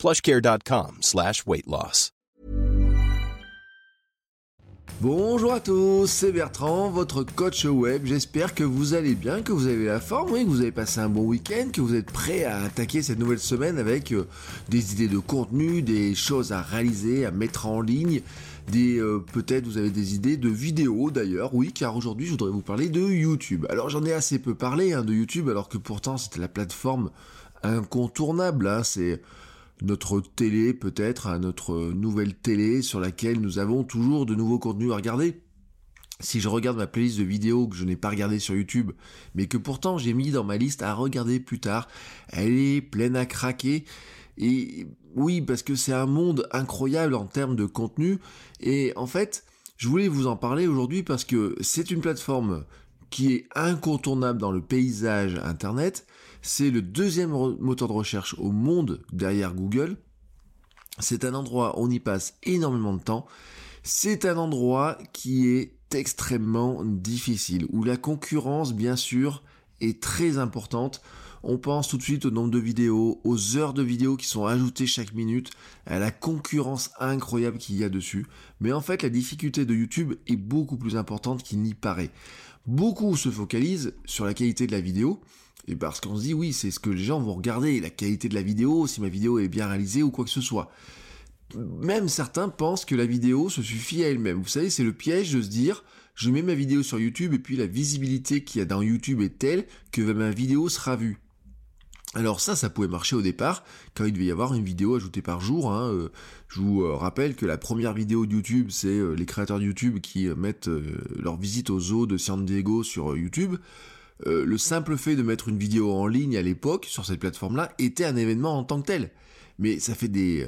plushcare.com slash weight loss. Bonjour à tous, c'est Bertrand, votre coach web. J'espère que vous allez bien, que vous avez la forme, oui, que vous avez passé un bon week-end, que vous êtes prêts à attaquer cette nouvelle semaine avec euh, des idées de contenu, des choses à réaliser, à mettre en ligne, des euh, peut-être vous avez des idées de vidéos d'ailleurs, oui, car aujourd'hui je voudrais vous parler de YouTube. Alors j'en ai assez peu parlé hein, de YouTube, alors que pourtant c'était la plateforme incontournable. Hein, c'est notre télé peut-être, à notre nouvelle télé sur laquelle nous avons toujours de nouveaux contenus à regarder. Si je regarde ma playlist de vidéos que je n'ai pas regardé sur YouTube, mais que pourtant j'ai mis dans ma liste à regarder plus tard, elle est pleine à craquer. Et oui, parce que c'est un monde incroyable en termes de contenu. Et en fait, je voulais vous en parler aujourd'hui parce que c'est une plateforme qui est incontournable dans le paysage Internet. C'est le deuxième moteur de recherche au monde derrière Google. C'est un endroit où on y passe énormément de temps. C'est un endroit qui est extrêmement difficile, où la concurrence, bien sûr, est très importante. On pense tout de suite au nombre de vidéos, aux heures de vidéos qui sont ajoutées chaque minute, à la concurrence incroyable qu'il y a dessus. Mais en fait, la difficulté de YouTube est beaucoup plus importante qu'il n'y paraît. Beaucoup se focalisent sur la qualité de la vidéo, et parce qu'on se dit oui, c'est ce que les gens vont regarder, la qualité de la vidéo, si ma vidéo est bien réalisée ou quoi que ce soit. Même certains pensent que la vidéo se suffit à elle-même. Vous savez, c'est le piège de se dire je mets ma vidéo sur YouTube et puis la visibilité qu'il y a dans YouTube est telle que ma vidéo sera vue. Alors ça, ça pouvait marcher au départ, quand il devait y avoir une vidéo ajoutée par jour. Hein, euh, je vous euh, rappelle que la première vidéo de YouTube, c'est euh, les créateurs de YouTube qui mettent leur visite aux zoos de San Diego sur YouTube. Le simple fait de mettre une vidéo en ligne à l'époque, sur cette plateforme-là, était un événement en tant que tel. Mais ça fait des,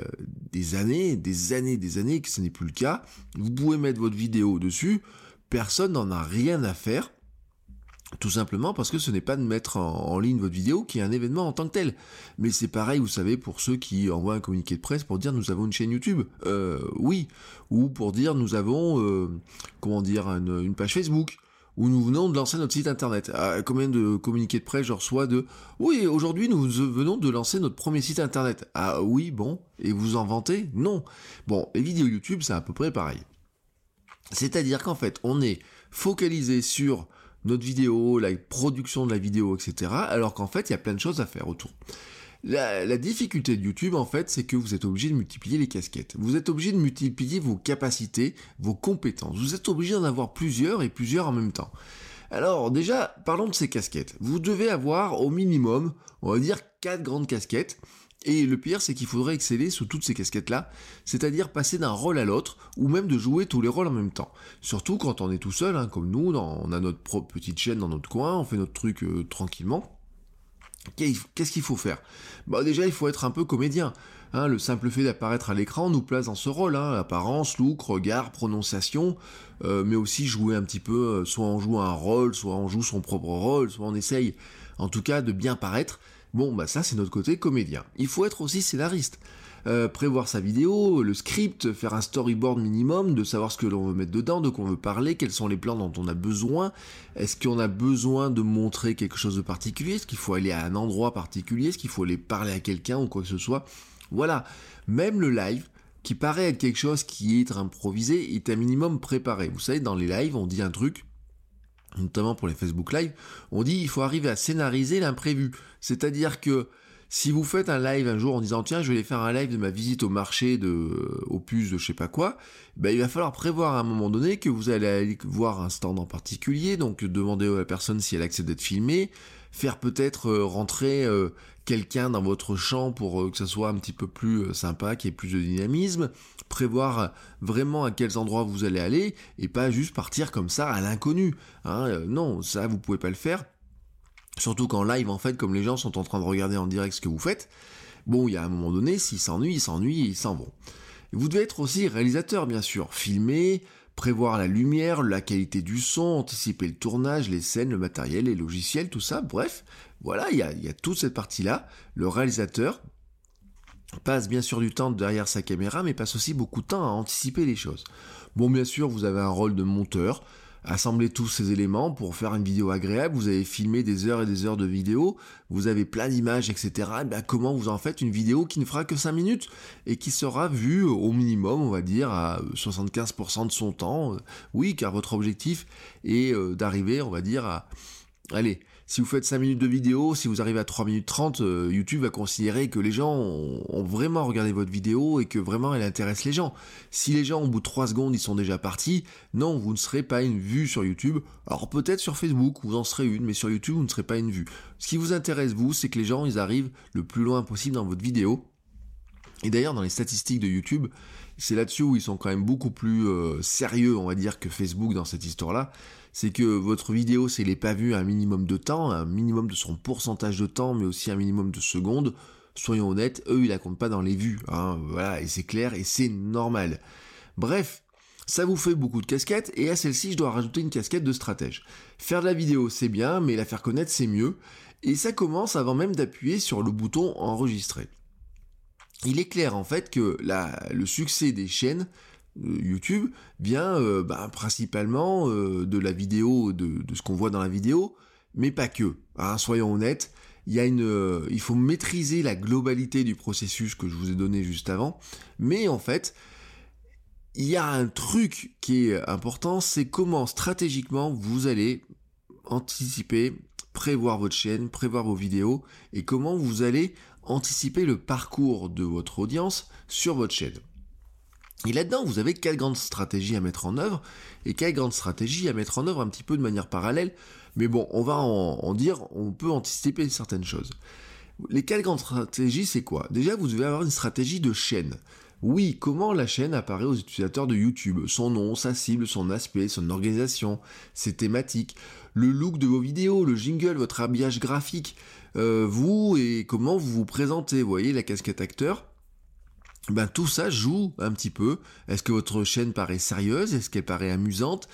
des années, des années, des années que ce n'est plus le cas. Vous pouvez mettre votre vidéo dessus, personne n'en a rien à faire. Tout simplement parce que ce n'est pas de mettre en, ligne votre vidéo qui est un événement en tant que tel. Mais c'est pareil, vous savez, pour ceux qui envoient un communiqué de presse pour dire nous avons une chaîne YouTube. Euh, oui. Ou pour dire nous avons, euh, comment dire, une, page Facebook. Ou nous venons de lancer notre site internet. Ah, combien de communiqués de presse je reçois de Oui, aujourd'hui nous venons de lancer notre premier site internet. Ah oui, bon. Et vous en vantez? Non. Bon, les vidéos YouTube, c'est à peu près pareil. C'est-à-dire qu'en fait, on est focalisé sur notre vidéo, la production de la vidéo, etc. Alors qu'en fait, il y a plein de choses à faire autour. La, difficulté de YouTube, en fait, c'est que vous êtes obligé de multiplier les casquettes. Vous êtes obligé de multiplier vos capacités, vos compétences. Vous êtes obligé d'en avoir plusieurs et plusieurs en même temps. Alors déjà, parlons de ces casquettes. Vous devez avoir au minimum, on va dire, quatre grandes casquettes. Et le pire, c'est qu'il faudrait exceller sous toutes ces casquettes-là, c'est-à-dire passer d'un rôle à l'autre, ou même de jouer tous les rôles en même temps. Surtout quand on est tout seul, hein, comme nous, on a notre propre petite chaîne dans notre coin, on fait notre truc euh, tranquillement. Qu'est-ce qu'il faut faire? Bah Déjà, il faut être un peu comédien. Hein, le simple fait d'apparaître à l'écran nous place dans ce rôle. Hein, apparence, look, regard, prononciation, euh, mais aussi jouer un petit peu, euh, soit on joue un rôle, soit on joue son propre rôle, soit on essaye en tout cas de bien paraître. Bon, bah ça c'est notre côté comédien. Il faut être aussi scénariste. Euh, prévoir sa vidéo, le script, faire un storyboard minimum, de savoir ce que l'on veut mettre dedans, de quoi on veut parler, quels sont les plans dont on a besoin, est-ce qu'on a besoin de montrer quelque chose de particulier, est-ce qu'il faut aller à un endroit particulier, est-ce qu'il faut aller parler à quelqu'un ou quoi que ce soit? Voilà, même le live, qui paraît être quelque chose qui est improvisé, est un minimum préparé. Vous savez, dans les lives, on dit un truc, notamment pour les Facebook Live, on dit il faut arriver à scénariser l'imprévu. C'est-à-dire que si vous faites un live un jour en disant tiens je vais aller faire un live de ma visite au marché de aux puces de je sais pas quoi, ben, il va falloir prévoir à un moment donné que vous allez aller voir un stand en particulier, donc demander à la personne si elle accepte d'être filmée, faire peut-être euh, rentrer euh, quelqu'un dans votre champ pour euh, que ça soit un petit peu plus sympa, qu'il y ait plus de dynamisme, prévoir vraiment à quels endroits vous allez aller et pas juste partir comme ça à l'inconnu. Hein. non, ça vous pouvez pas le faire. Surtout qu'en live, en fait, comme les gens sont en train de regarder en direct ce que vous faites, bon, il y a un moment donné, s'ils s'ennuient, ils s'ennuient ils s'en vont. Vous devez être aussi réalisateur, bien sûr. Filmer, prévoir la lumière, la qualité du son, anticiper le tournage, les scènes, le matériel, les logiciels, tout ça. Bref, voilà, il y a, y a toute cette partie-là. Le réalisateur passe bien sûr du temps derrière sa caméra, mais passe aussi beaucoup de temps à anticiper les choses. Bon, bien sûr, vous avez un rôle de monteur, assembler tous ces éléments pour faire une vidéo agréable, vous avez filmé des heures et des heures de vidéo, vous avez plein d'images, etc. Et ben, comment vous en faites une vidéo qui ne fera que 5 minutes et qui sera vue au minimum, on va dire, à 75% de son temps? Oui, car votre objectif est euh, d'arriver, on va dire, à... Allez, si vous faites 5 minutes de vidéo, si vous arrivez à 3 minutes 30, euh, YouTube va considérer que les gens ont, vraiment regardé votre vidéo et que vraiment elle intéresse les gens. Si les gens au bout de 3 secondes ils sont déjà partis, non, vous ne serez pas une vue sur YouTube. Alors peut-être sur Facebook, vous en serez une, mais sur YouTube, vous ne serez pas une vue. Ce qui vous intéresse, vous, c'est que les gens, ils arrivent le plus loin possible dans votre vidéo. Et d'ailleurs, dans les statistiques de YouTube, c'est là-dessus où ils sont quand même beaucoup plus euh, sérieux, on va dire, que Facebook dans cette histoire-là c'est que votre vidéo, c'est les pas vu un minimum de temps, un minimum de son pourcentage de temps, mais aussi un minimum de secondes. Soyons honnêtes, eux, ils la comptent pas dans les vues. Hein, voilà, et c'est clair, et c'est normal. Bref, ça vous fait beaucoup de casquettes, et à celle-ci, je dois rajouter une casquette de stratège. Faire de la vidéo, c'est bien, mais la faire connaître, c'est mieux. Et ça commence avant même d'appuyer sur le bouton enregistrer. Il est clair en fait que le succès des chaînes YouTube vient euh, bah, principalement euh, de la vidéo, de, ce qu'on voit dans la vidéo, mais pas que. Hein, soyons honnêtes, il faut maîtriser la globalité du processus que je vous ai donné juste avant, mais en fait, il y a un truc qui est important, c'est comment stratégiquement vous allez anticiper, prévoir votre chaîne, prévoir vos vidéos, et comment vous allez anticiper le parcours de votre audience sur votre chaîne. Et là-dedans, vous avez quatre grandes stratégies à mettre en œuvre, et quatre grandes stratégies à mettre en œuvre un petit peu de manière parallèle, mais bon, on va en, dire, on peut anticiper certaines choses. Les quatre grandes stratégies, c'est quoi? Déjà, vous devez avoir une stratégie de chaîne. Oui, comment la chaîne apparaît aux utilisateurs de YouTube? Son nom, sa cible, son aspect, son organisation, ses thématiques, le look de vos vidéos, le jingle, votre habillage graphique, euh, vous et comment vous vous présentez. Vous voyez la casquette acteur ben tout ça joue un petit peu. Est-ce que votre chaîne paraît sérieuse? Est-ce qu'elle paraît amusante?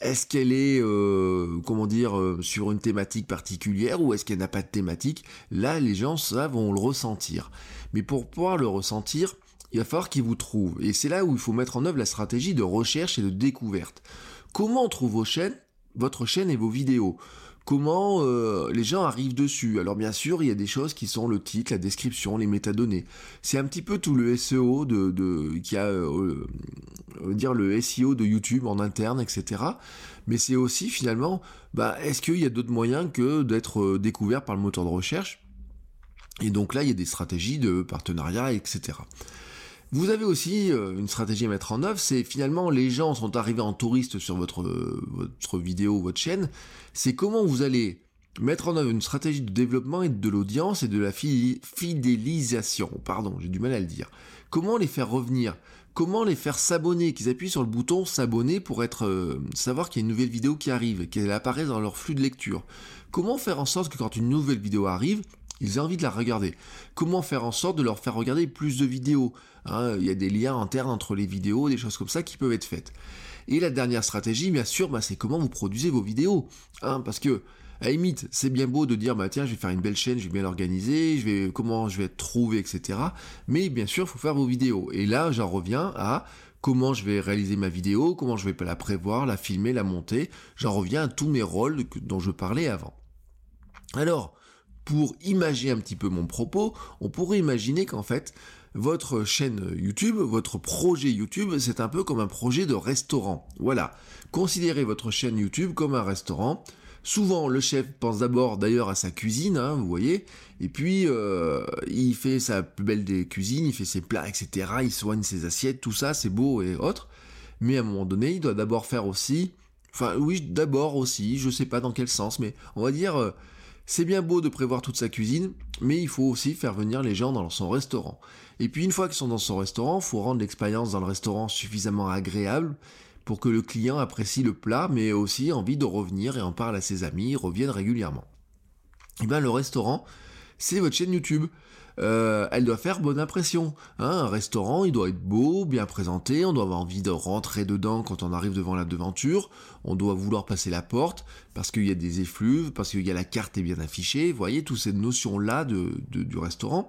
Est-ce qu'elle est, euh, comment dire, euh, sur une thématique particulière ou est-ce qu'elle n'a pas de thématique? Là, les gens, ça, vont le ressentir. Mais pour pouvoir le ressentir, il va falloir qu'ils vous trouvent. Et c'est là où il faut mettre en œuvre la stratégie de recherche et de découverte. Comment on trouve vos chaînes, votre chaîne et vos vidéos comment euh, les gens arrivent dessus. Alors bien sûr, il y a des choses qui sont le titre, la description, les métadonnées. C'est un petit peu tout le SEO de, qui a euh, euh, le SEO de YouTube en interne, etc. Mais c'est aussi finalement, bah, est-ce qu'il y a d'autres moyens que d'être découvert par le moteur de recherche? Et donc là, il y a des stratégies de partenariat, etc. Vous avez aussi euh, une stratégie à mettre en œuvre, c'est finalement les gens sont arrivés en touriste sur votre, votre vidéo, votre chaîne, c'est comment vous allez mettre en œuvre une stratégie de développement et de l'audience et de la fidélisation. Pardon, j'ai du mal à le dire. Comment les faire revenir? Comment les faire s'abonner? Qu'ils appuient sur le bouton s'abonner pour être euh, savoir qu'il y a une nouvelle vidéo qui arrive, qu'elle apparaît dans leur flux de lecture. Comment faire en sorte que quand une nouvelle vidéo arrive, ils aient envie de la regarder. Comment faire en sorte de leur faire regarder plus de vidéos hein, Il y a des liens internes entre les vidéos, des choses comme ça qui peuvent être faites. Et la dernière stratégie, bien sûr, bah, c'est comment vous produisez vos vidéos. Hein, parce que, à limite, c'est bien beau de dire, bah tiens, je vais faire une belle chaîne, je vais bien l'organiser, je vais, comment je vais être trouvé, etc. Mais bien sûr, il faut faire vos vidéos. Et là, j'en reviens à comment je vais réaliser ma vidéo, comment je vais la prévoir, la filmer, la monter. J'en reviens à tous mes rôles dont je parlais avant. Alors, pour imaginer un petit peu mon propos, on pourrait imaginer qu'en fait, votre chaîne YouTube, votre projet YouTube, c'est un peu comme un projet de restaurant. Voilà. Considérez votre chaîne YouTube comme un restaurant. Souvent, le chef pense d'abord d'ailleurs à sa cuisine, hein, vous voyez, et puis euh, il fait sa plus belle des cuisines, il fait ses plats, etc. Il soigne ses assiettes, tout ça, c'est beau et autres. Mais à un moment donné, il doit d'abord faire aussi, enfin oui, d'abord aussi, je sais pas dans quel sens, mais on va dire, euh, c'est bien beau de prévoir toute sa cuisine, mais il faut aussi faire venir les gens dans son restaurant. Et puis une fois qu'ils sont dans son restaurant, il faut rendre l'expérience dans le restaurant suffisamment agréable pour que le client apprécie le plat, mais aussi envie de revenir et en parle à ses amis, reviennent régulièrement. Et eh bien le restaurant, c'est votre chaîne YouTube. euh, elle doit faire bonne impression. Hein. un restaurant, il doit être beau, bien présenté, on doit avoir envie de rentrer dedans quand on arrive devant la devanture, on doit vouloir passer la porte, parce qu'il y a des effluves, parce qu'il y a la carte est bien affichée, vous voyez, toutes ces notions-là de, du restaurant.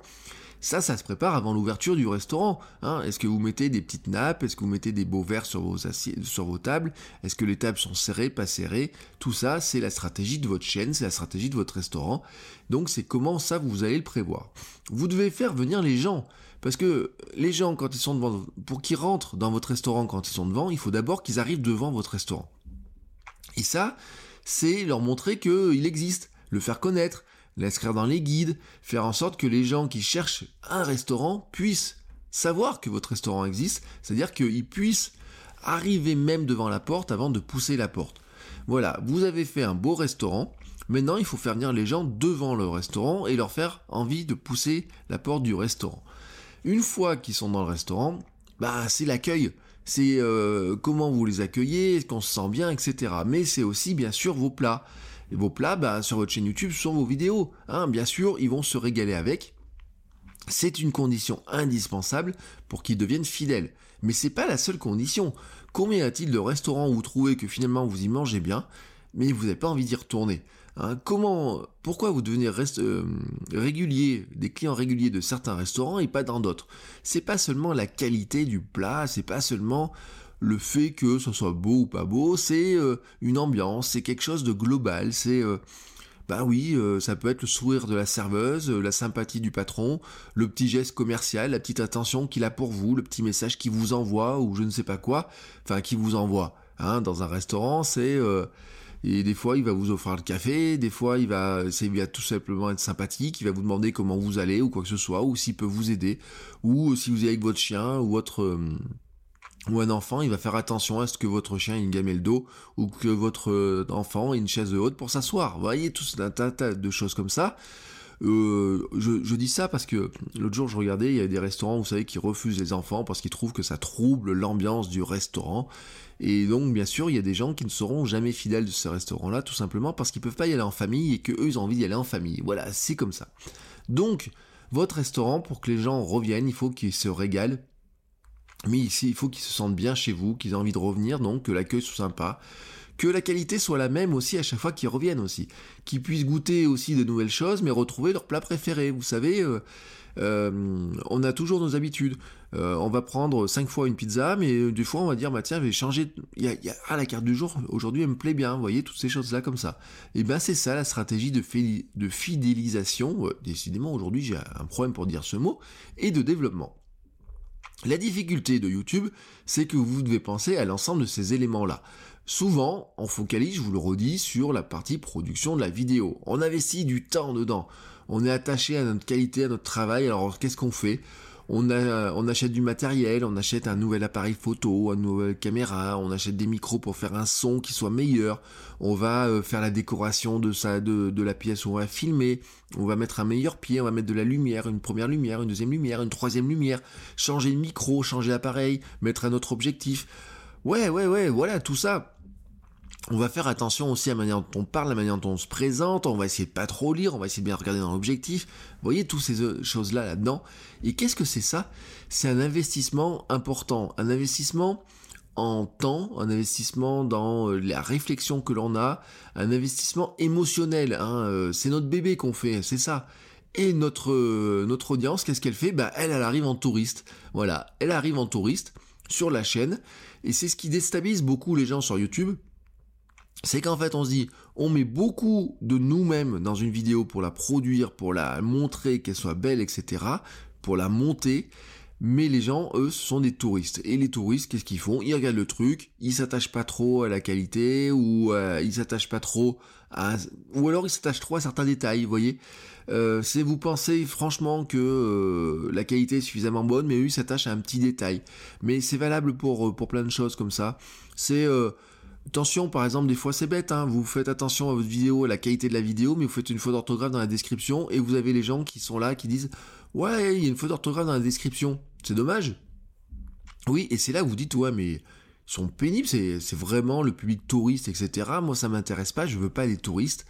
Ça, ça se prépare avant l'ouverture du restaurant. Hein. Est-ce que vous mettez des petites nappes? Est-ce que vous mettez des beaux verres sur vos, sur vos tables? Est-ce que les tables sont serrées, pas serrées? Tout ça, c'est la stratégie de votre chaîne, c'est la stratégie de votre restaurant. Donc c'est comment ça vous allez le prévoir. Vous devez faire venir les gens. Parce que les gens, quand ils sont devant, pour qu'ils rentrent dans votre restaurant quand ils sont devant, il faut d'abord qu'ils arrivent devant votre restaurant. Et ça, c'est leur montrer qu'il existe, le faire connaître, l'inscrire dans les guides, faire en sorte que les gens qui cherchent un restaurant puissent savoir que votre restaurant existe, c'est-à-dire qu'ils puissent arriver même devant la porte avant de pousser la porte. Voilà, vous avez fait un beau restaurant, maintenant il faut faire venir les gens devant le restaurant et leur faire envie de pousser la porte du restaurant. Une fois qu'ils sont dans le restaurant, bah c'est l'accueil, c'est euh, comment vous les accueillez, est-ce qu'on se sent bien, etc. Mais c'est aussi bien sûr vos plats. Vos plats, bah, sur votre chaîne YouTube, sont vos vidéos. Hein. Bien sûr, ils vont se régaler avec. C'est une condition indispensable pour qu'ils deviennent fidèles. Mais c'est pas la seule condition. Combien y a-t-il de restaurants où vous trouvez que finalement vous y mangez bien, mais vous n'avez pas envie d'y retourner hein? Comment, pourquoi vous devenez euh, régulier, des clients réguliers de certains restaurants et pas dans d'autres? C'est pas seulement la qualité du plat, c'est pas seulement le fait que ce soit beau ou pas beau, c'est euh, une ambiance, c'est quelque chose de global, c'est... Euh, bah oui, euh, ça peut être le sourire de la serveuse, la sympathie du patron, le petit geste commercial, la petite attention qu'il a pour vous, le petit message qu'il vous envoie ou je ne sais pas quoi, enfin qui vous envoie. Hein, dans un restaurant, c'est et des fois il va vous offrir le café, des fois il va, il va tout simplement être sympathique, il va vous demander comment vous allez ou quoi que ce soit, ou s'il peut vous aider, ou si vous êtes avec votre chien ou votre ou un enfant, il va faire attention à ce que votre chien ait une gamelle d'eau ou que votre euh, enfant ait une chaise haute pour s'asseoir. Vous voyez, tout un tas, de choses comme ça. Euh, je, dis ça parce que l'autre jour je regardais, il y a des restaurants, vous savez, qui refusent les enfants parce qu'ils trouvent que ça trouble l'ambiance du restaurant. Et donc, bien sûr, il y a des gens qui ne seront jamais fidèles de ce restaurant-là, tout simplement parce qu'ils peuvent pas y aller en famille et que eux, ils ont envie d'y aller en famille. Voilà, c'est comme ça. Donc, votre restaurant, pour que les gens reviennent, il faut qu'ils se régalent mais ici, il faut qu'ils se sentent bien chez vous, qu'ils aient envie de revenir, donc que l'accueil soit sympa, que la qualité soit la même aussi à chaque fois qu'ils reviennent aussi, qu'ils puissent goûter aussi de nouvelles choses, mais retrouver leur plat préféré. Vous savez, euh, euh, on a toujours nos habitudes. Euh, on va prendre cinq fois une pizza, mais des fois on va dire bah tiens, je vais changer. Y ah, la carte du jour aujourd'hui elle me plaît bien. Vous voyez toutes ces choses là comme ça. Et eh ben c'est ça la stratégie de fidélisation. décidément aujourd'hui j'ai un problème pour dire ce mot et de développement. La difficulté de YouTube, c'est que vous devez penser à l'ensemble de ces éléments-là. Souvent, on focalise, je vous le redis, sur la partie production de la vidéo. On investit du temps dedans. On est attaché à notre qualité, à notre travail. Alors, qu'est-ce qu'on fait? On, on achète du matériel, on achète un nouvel appareil photo, une nouvelle caméra, on achète des micros pour faire un son qui soit meilleur, on va euh, faire la décoration de, sa, de, de la pièce où on va filmer, on va mettre un meilleur pied, on va mettre de la lumière, une première lumière, une deuxième lumière, une troisième lumière, changer le micro, changer l'appareil, mettre un autre objectif. Ouais, ouais, ouais, voilà, tout ça on va faire attention aussi à la manière dont on parle, à la manière dont on se présente, on va essayer de pas trop lire, on va essayer de bien regarder dans l'objectif. Vous voyez toutes ces euh, choses-là là-dedans. Et qu'est-ce que c'est ça? C'est un investissement important, un investissement en temps, un investissement dans euh, la réflexion que l'on a, un investissement émotionnel. Hein, euh, c'est notre bébé qu'on fait, c'est ça. Et notre audience, qu'est-ce qu'elle fait? Bah elle, elle arrive en touriste. Voilà, elle arrive en touriste sur la chaîne, et c'est ce qui déstabilise beaucoup les gens sur YouTube c'est qu'en fait on se dit on met beaucoup de nous-mêmes dans une vidéo pour la produire, pour la montrer qu'elle soit belle, etc., pour la monter, mais les gens, eux, ce sont des touristes. Et les touristes, qu'est-ce qu'ils font? Ils regardent le truc, ils s'attachent pas trop à la qualité, ou euh, ils s'attachent pas trop à... Ou alors ils s'attachent trop à certains détails, vous voyez euh, c'est vous pensez franchement que euh, la qualité est suffisamment bonne, mais eux ils s'attachent à un petit détail. Mais c'est valable pour, pour plein de choses comme ça. C'est Attention, par exemple, des fois c'est bête, hein, vous faites attention à votre vidéo, à la qualité de la vidéo, mais vous faites une faute d'orthographe dans la description et vous avez les gens qui sont là, qui disent Ouais, il y a une faute d'orthographe dans la description. C'est dommage. Oui, et c'est là que vous dites Ouais, mais sont pénibles, c'est vraiment le public touriste, etc. Moi, ça m'intéresse pas, je veux pas les touristes.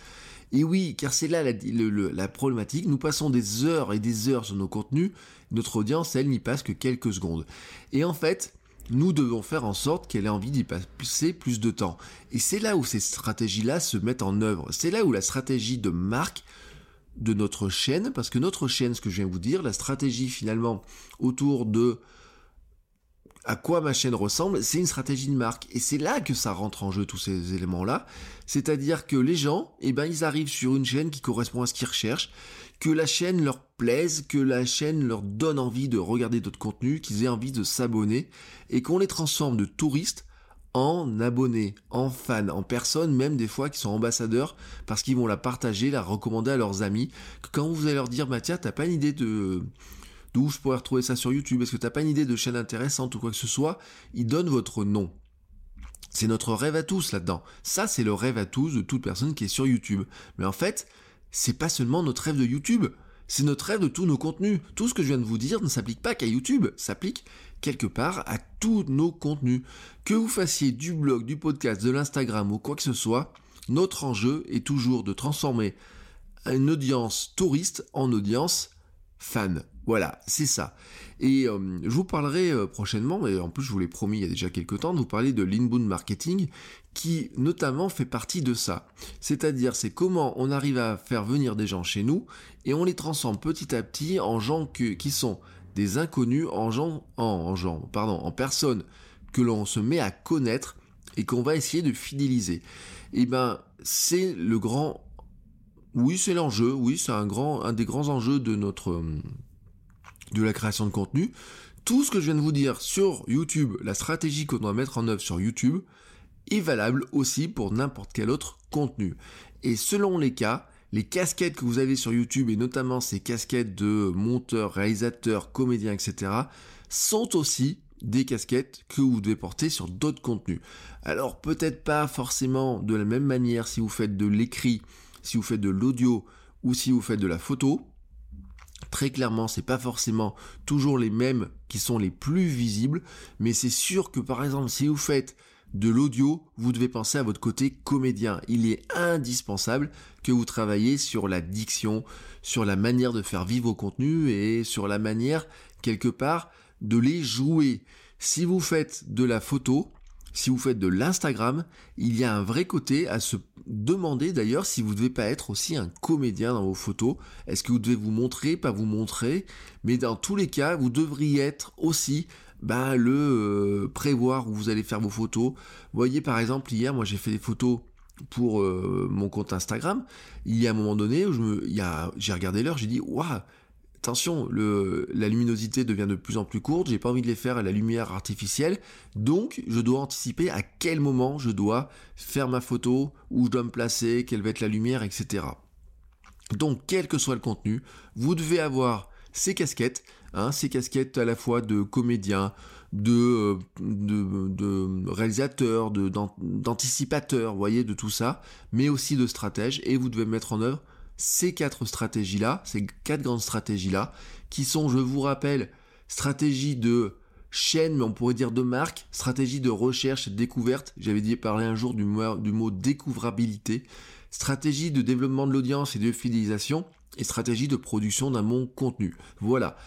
Et oui, car c'est là la, problématique, nous passons des heures et des heures sur nos contenus, notre audience, elle, n'y passe que quelques secondes. Et en fait, nous devons faire en sorte qu'elle ait envie d'y passer plus de temps. Et c'est là où ces stratégies-là se mettent en œuvre. C'est là où la stratégie de marque de notre chaîne, parce que notre chaîne, ce que je viens de vous dire, la stratégie finalement autour de à quoi ma chaîne ressemble, c'est une stratégie de marque. Et c'est là que ça rentre en jeu tous ces éléments-là. C'est-à-dire que les gens, eh ben, ils arrivent sur une chaîne qui correspond à ce qu'ils recherchent, que la chaîne leur plaise, que la chaîne leur donne envie de regarder d'autres contenus, qu'ils aient envie de s'abonner, et qu'on les transforme de touristes en abonnés, en fans, en personnes même des fois qui sont ambassadeurs parce qu'ils vont la partager, la recommander à leurs amis. Quand vous allez leur dire, bah tiens, t'as pas une idée de d'où je pourrais retrouver ça sur YouTube, est-ce que t'as pas une idée de chaîne intéressante ou quoi que ce soit, ils donnent votre nom. C'est notre rêve à tous là-dedans. Ça, c'est le rêve à tous de toute personne qui est sur YouTube. Mais en fait, c'est pas seulement notre rêve de YouTube. C'est notre rêve de tous nos contenus. Tout ce que je viens de vous dire ne s'applique pas qu'à YouTube, s'applique quelque part à tous nos contenus. Que vous fassiez du blog, du podcast, de l'Instagram ou quoi que ce soit, notre enjeu est toujours de transformer une audience touriste en audience fan. Voilà, c'est ça. Et euh, je vous parlerai euh, prochainement, et en plus je vous l'ai promis il y a déjà quelques temps, de vous parler de l'inbound marketing, qui notamment fait partie de ça. C'est-à-dire, c'est comment on arrive à faire venir des gens chez nous, et on les transforme petit à petit en gens qui sont des inconnus, en gens, en, gens, pardon, en personnes que l'on se met à connaître, et qu'on va essayer de fidéliser. Et eh ben, c'est le grand oui, c'est l'enjeu. Oui, c'est un grand, un des grands enjeux de notre, de la création de contenu. Tout ce que je viens de vous dire sur YouTube, la stratégie qu'on doit mettre en œuvre sur YouTube, est valable aussi pour n'importe quel autre contenu. Et selon les cas, les casquettes que vous avez sur YouTube, et notamment ces casquettes de monteur, réalisateur, comédien, etc., sont aussi des casquettes que vous devez porter sur d'autres contenus. Alors peut-être pas forcément de la même manière si vous faites de l'écrit, si vous faites de l'audio ou si vous faites de la photo, Très clairement, c'est pas forcément toujours les mêmes qui sont les plus visibles, mais c'est sûr que par exemple, si vous faites de l'audio, vous devez penser à votre côté comédien. Il est indispensable que vous travaillez sur la diction, sur la manière de faire vivre vos contenus et sur la manière, quelque part, de les jouer. Si vous faites de la photo, si vous faites de l'Instagram, il y a un vrai côté à se demander d'ailleurs si vous ne devez pas être aussi un comédien dans vos photos. Est-ce que vous devez vous montrer, pas vous montrer? Mais dans tous les cas, vous devriez être aussi ben, le euh, prévoir où vous allez faire vos photos. Voyez par exemple hier, moi j'ai fait des photos pour euh, mon compte Instagram. Il y a un moment donné où j'ai regardé l'heure, j'ai dit waouh attention, la luminosité devient de plus en plus courte, j'ai pas envie de les faire à la lumière artificielle, donc je dois anticiper à quel moment je dois faire ma photo, où je dois me placer, quelle va être la lumière, etc. Donc quel que soit le contenu, vous devez avoir ces casquettes, hein, ces casquettes à la fois de comédien, de, euh, réalisateur, d'anticipateur, voyez, de tout ça, mais aussi de stratège, et vous devez mettre en œuvre ces quatre stratégies-là, ces quatre grandes stratégies-là, qui sont, je vous rappelle, stratégie de chaîne, mais on pourrait dire de marque, stratégie de recherche et de découverte, j'avais dit parler un jour du mot, du mot découvrabilité, stratégie de développement de l'audience et de fidélisation, et stratégie de production d'un bon contenu. Voilà.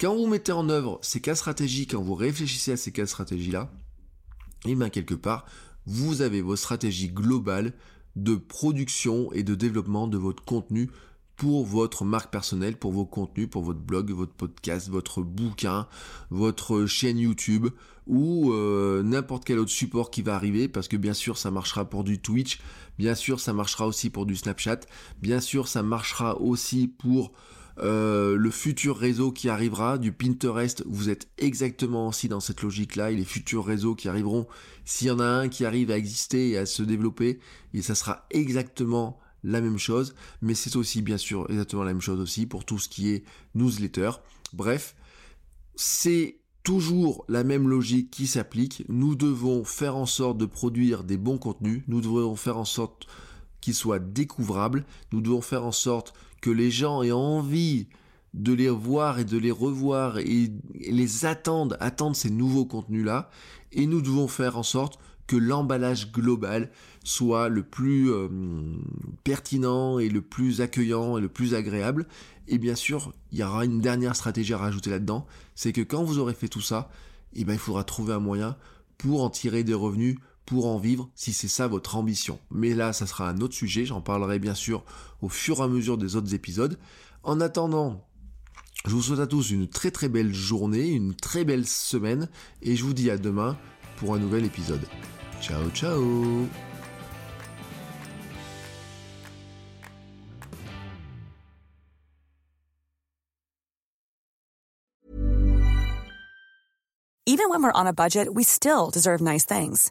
Quand vous mettez en œuvre ces quatre stratégies, quand vous réfléchissez à ces quatre stratégies-là, et eh bien quelque part, vous avez vos stratégies globales de production et de développement de votre contenu pour votre marque personnelle, pour vos contenus, pour votre blog, votre podcast, votre bouquin, votre chaîne YouTube ou euh, n'importe quel autre support qui va arriver parce que bien sûr ça marchera pour du Twitch, bien sûr ça marchera aussi pour du Snapchat, bien sûr ça marchera aussi pour euh, le futur réseau qui arrivera, du Pinterest, vous êtes exactement aussi dans cette logique-là, et les futurs réseaux qui arriveront, s'il y en a un qui arrive à exister et à se développer, et ça sera exactement la même chose, mais c'est aussi bien sûr exactement la même chose aussi pour tout ce qui est newsletter. Bref, c'est toujours la même logique qui s'applique. Nous devons faire en sorte de produire des bons contenus, nous devons faire en sorte qu'ils soient découvrables, nous devons faire en sorte que les gens aient envie de les voir et de les revoir et, les attendre, attendre ces nouveaux contenus-là. Et nous devons faire en sorte que l'emballage global soit le plus euh, pertinent et le plus accueillant et le plus agréable. Et bien sûr, il y aura une dernière stratégie à rajouter là-dedans, c'est que quand vous aurez fait tout ça, eh ben, il faudra trouver un moyen pour en tirer des revenus, pour en vivre, si c'est ça votre ambition. Mais là, ça sera un autre sujet, j'en parlerai bien sûr au fur et à mesure des autres épisodes. En attendant, je vous souhaite à tous une très très belle journée, une très belle semaine, et je vous dis à demain pour un nouvel épisode. Ciao ciao Even when we're on a budget, we still deserve nice things.